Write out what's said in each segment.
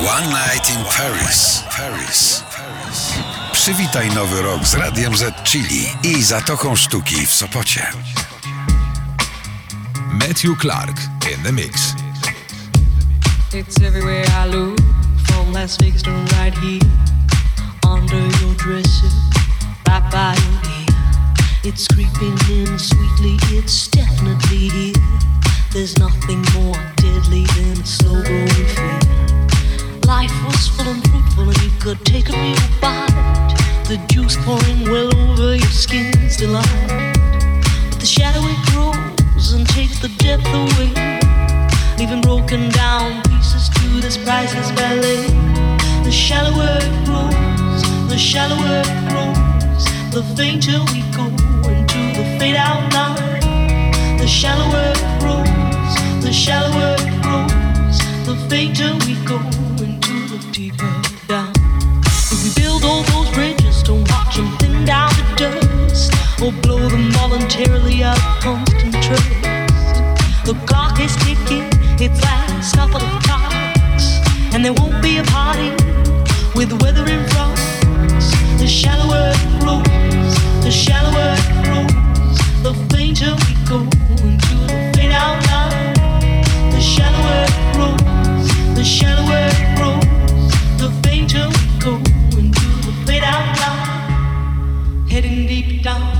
One Night in Paris. Paris. Paris. Przywitaj nowy rok z Radiem Z Chili i Zatoką Sztuki w Sopocie. Matthew Clark in the mix. It's everywhere I look, from Las Vegas to right here, under your dresser, right by your ear. It's creeping in sweetly, it's definitely here. There's nothing more deadly than a slow growing fear. Life was full and fruitful, and you could take a real bite. The juice pouring well over your skin's delight. But the shadow it grows and takes the depth away, leaving broken down pieces to this priceless ballet. The shallower it grows, the shallower it grows, the fainter we go into the fade out line. The shallower it grows, the shallower it grows, the fainter we go or blow them voluntarily out of constant trust. The clock is ticking, its last couple of clocks, and there won't be a party with weather in front. The shallower it grows, the shallower it grows, the fainter we go into the fade out line. The shallower it grows, the shallower it grows, the fainter we go into the fade out line. Heading deep down,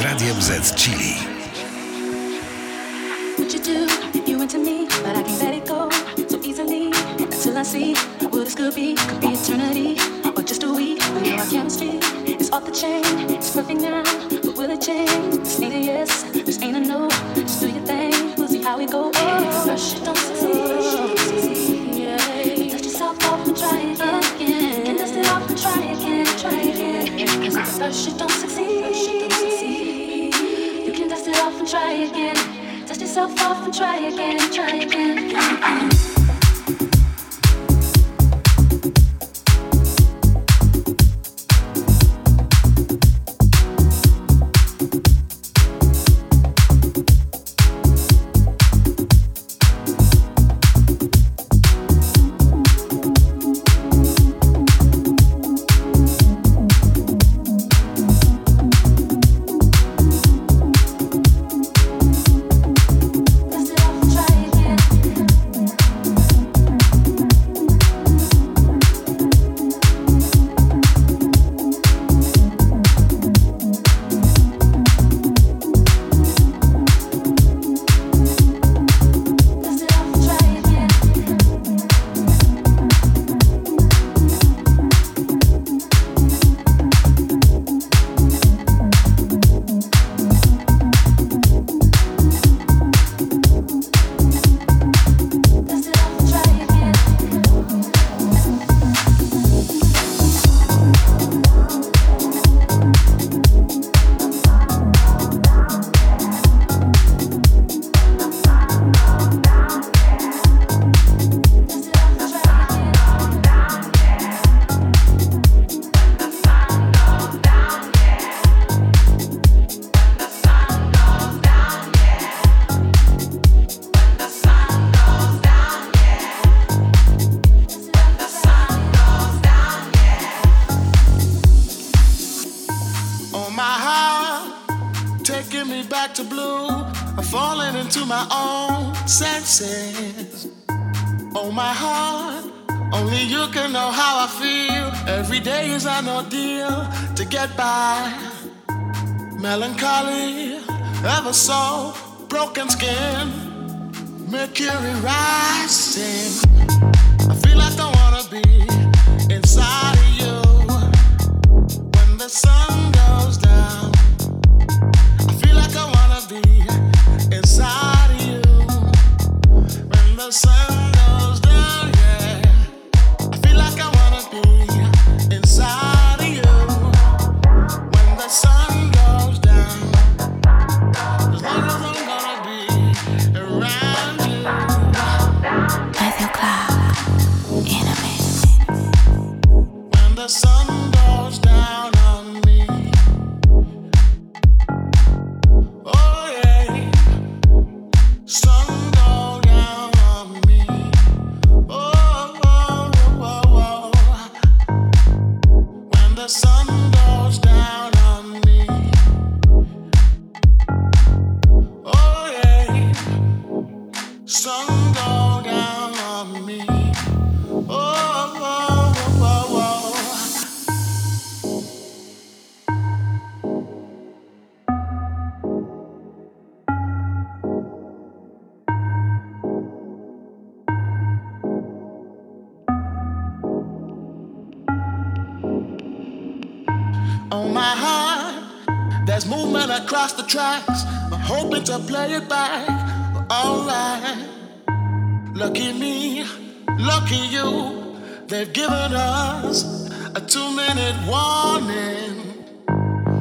Radiem Z. tracks. I'm hoping to play it back. Alright. Lucky me, lucky you. They've given us a two minute warning.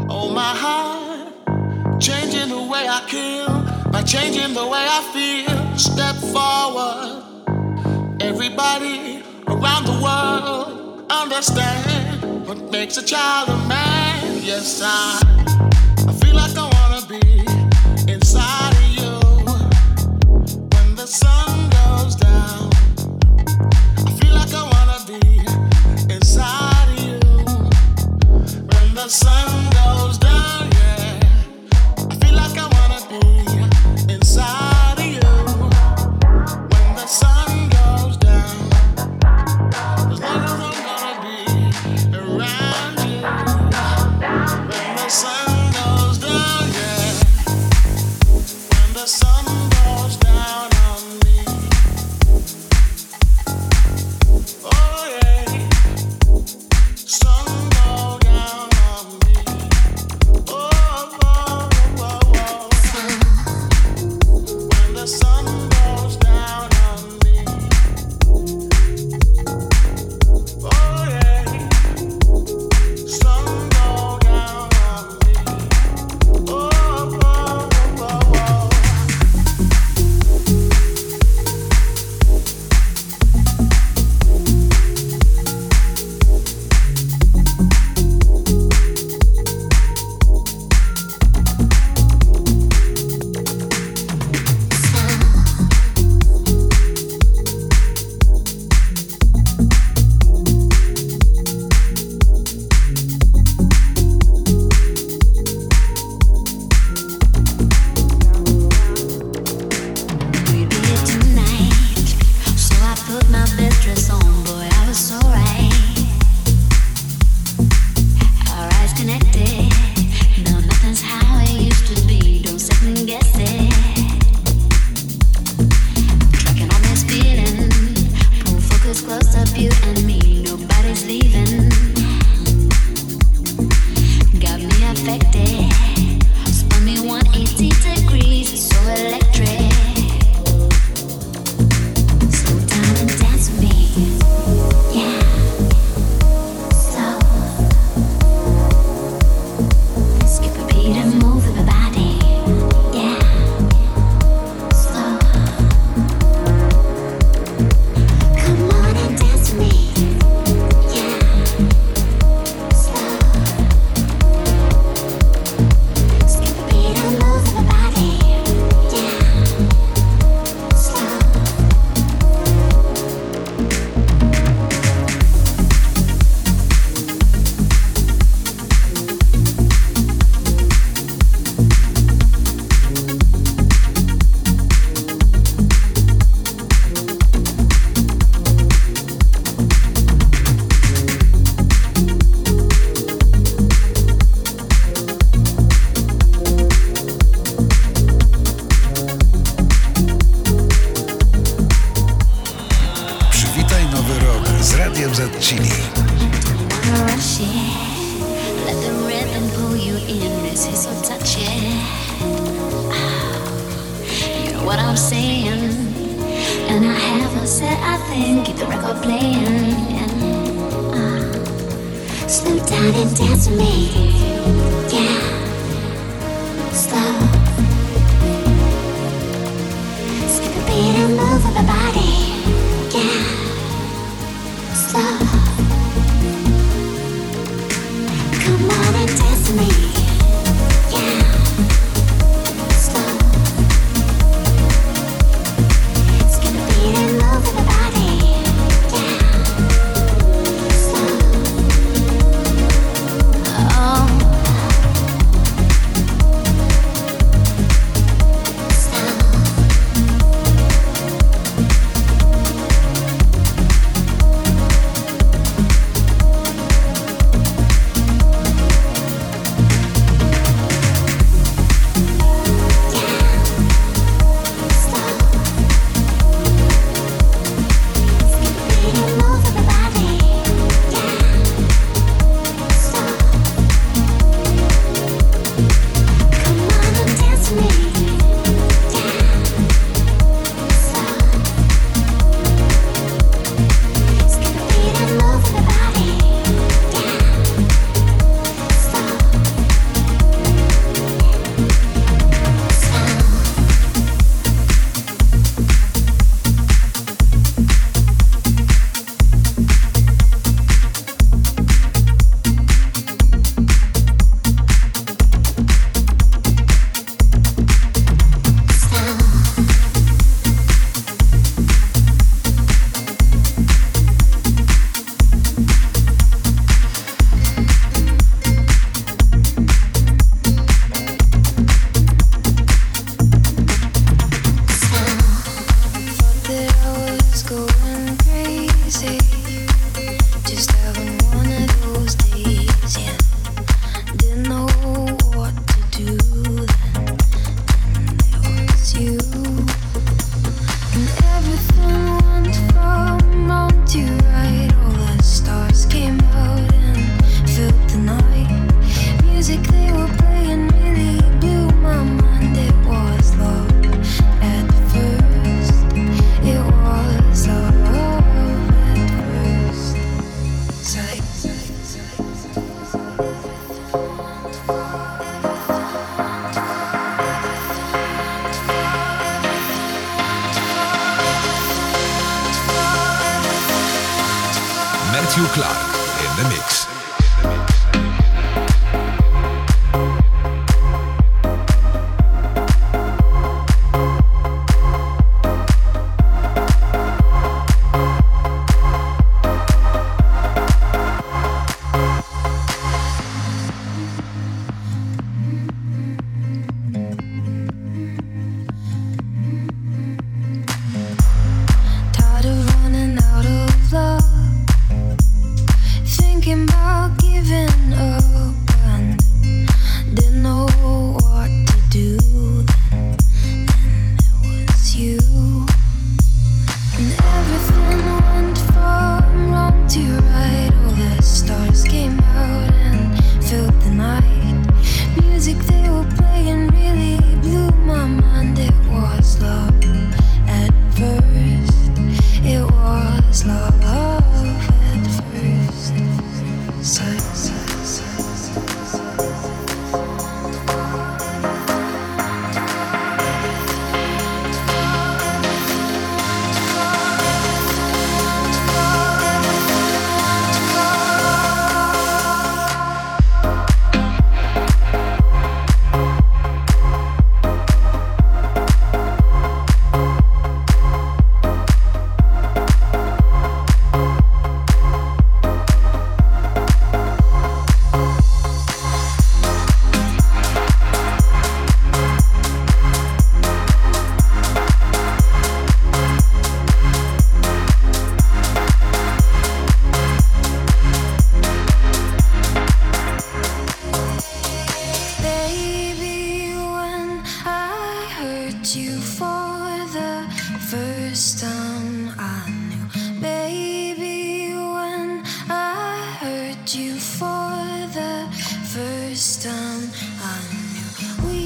Oh, my heart. Changing the way I kill by changing the way I feel. Step forward. Everybody around the world understand what makes a child a man. Yes, I.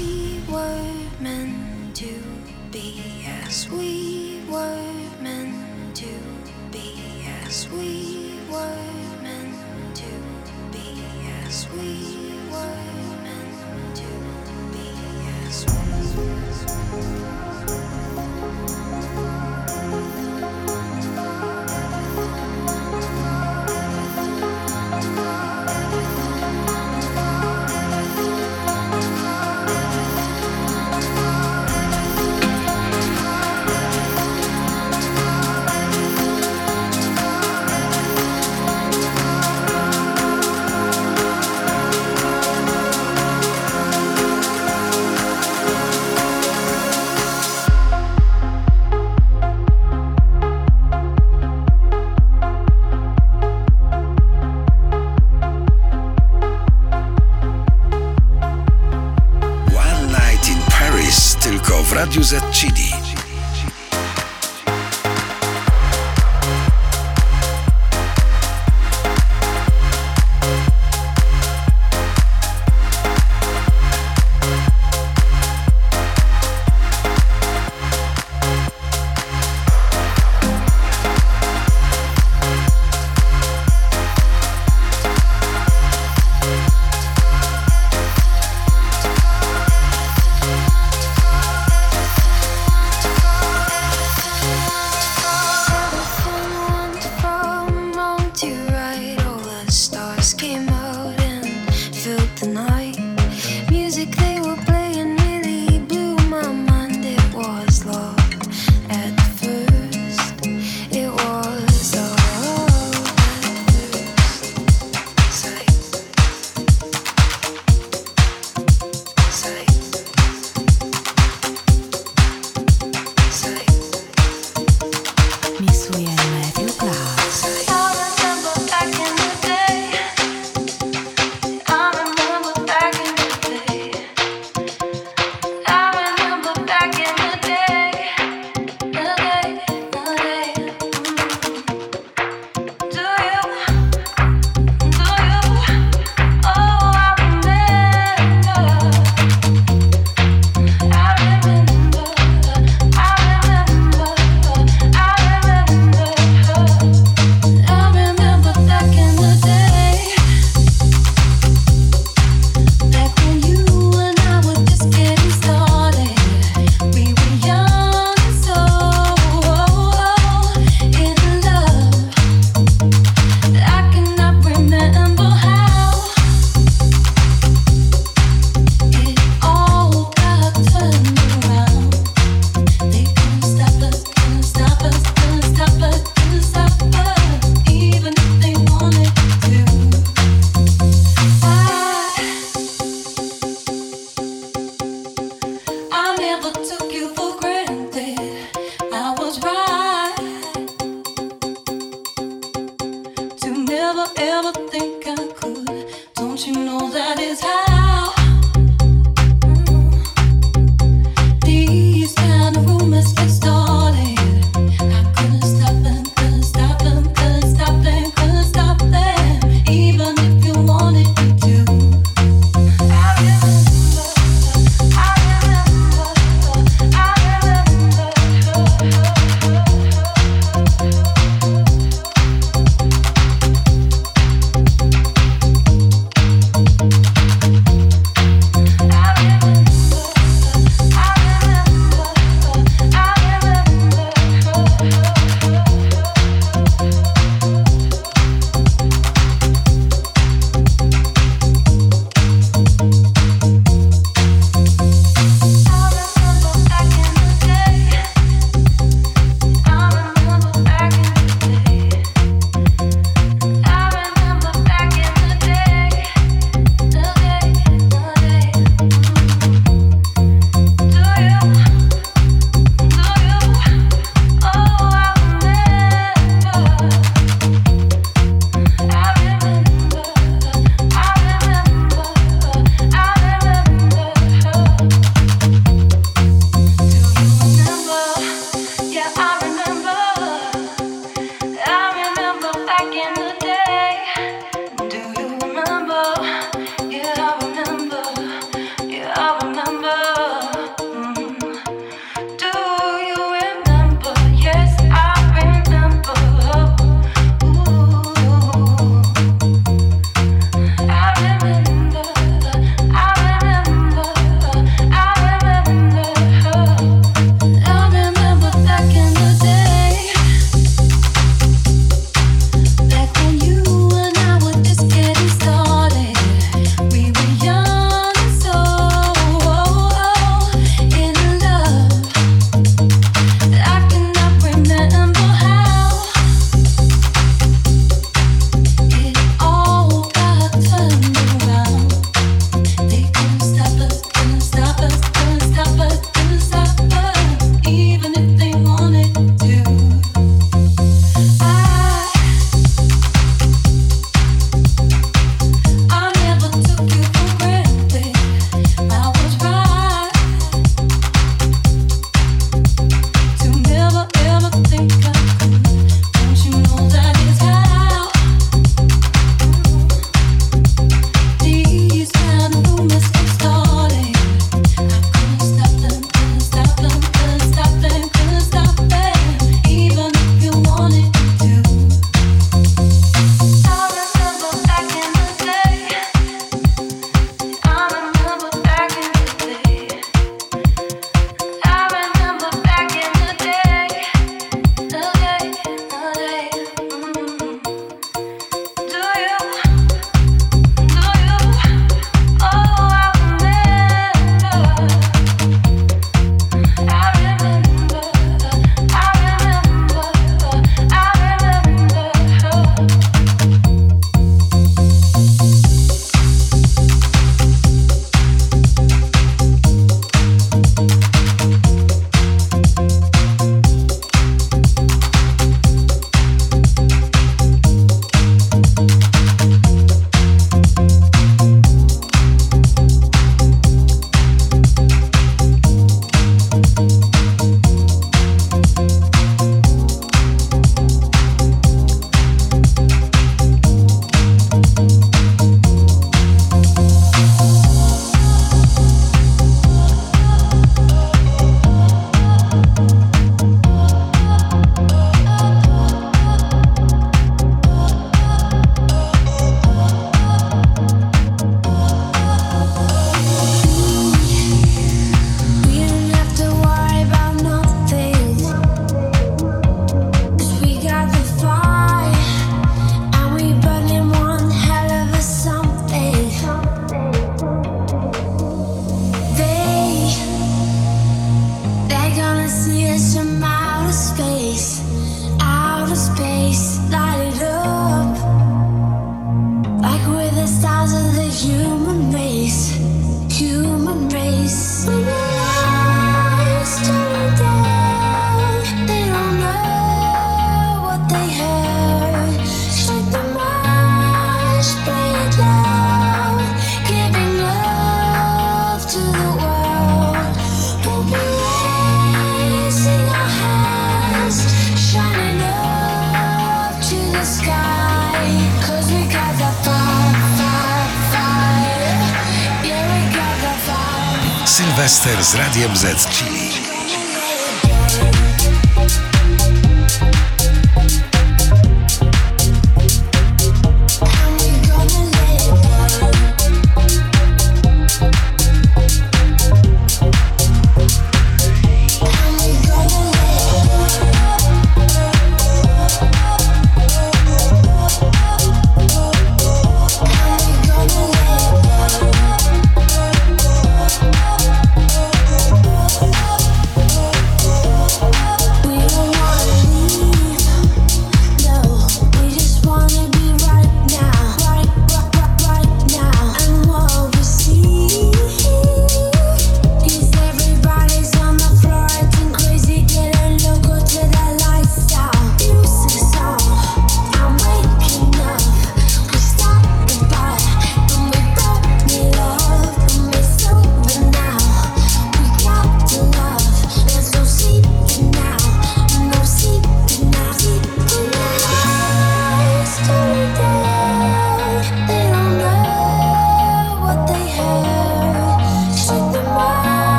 we were meant to be. as we tylko w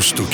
i Zatoką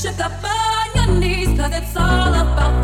should up on your knees, cause it's all about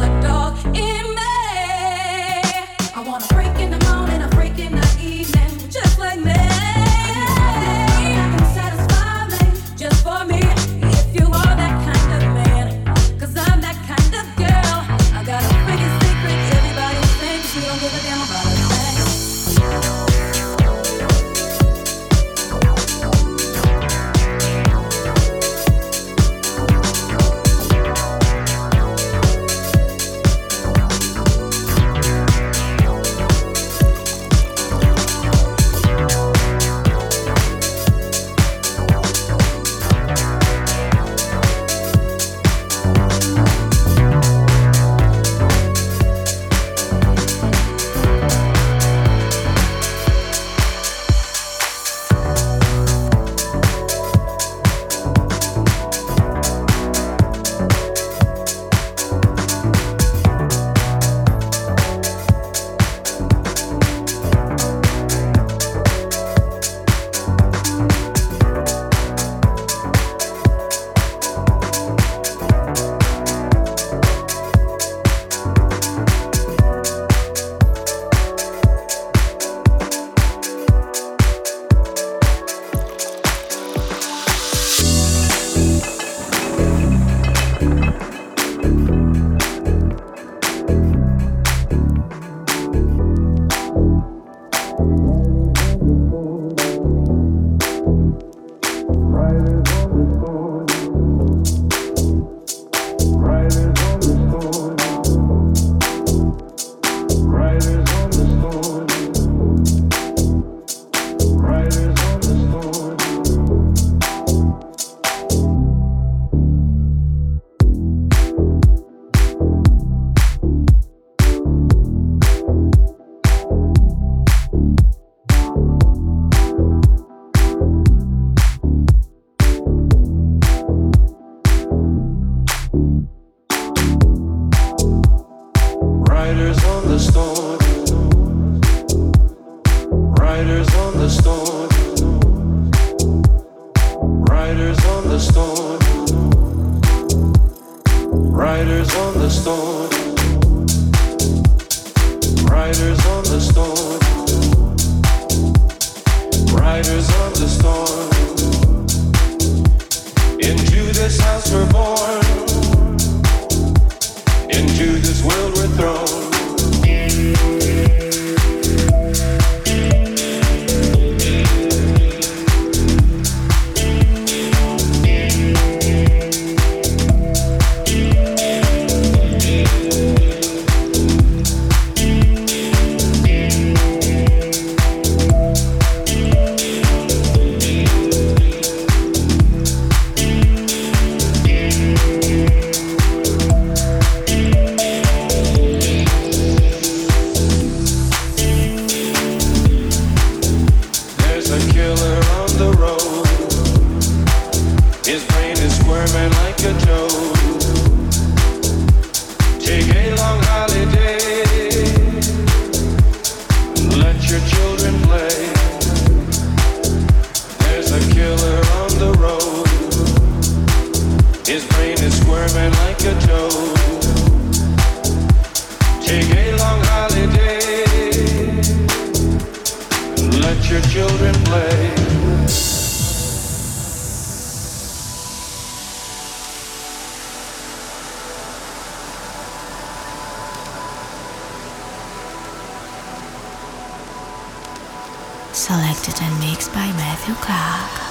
Selected and mixed by Matthew Clark.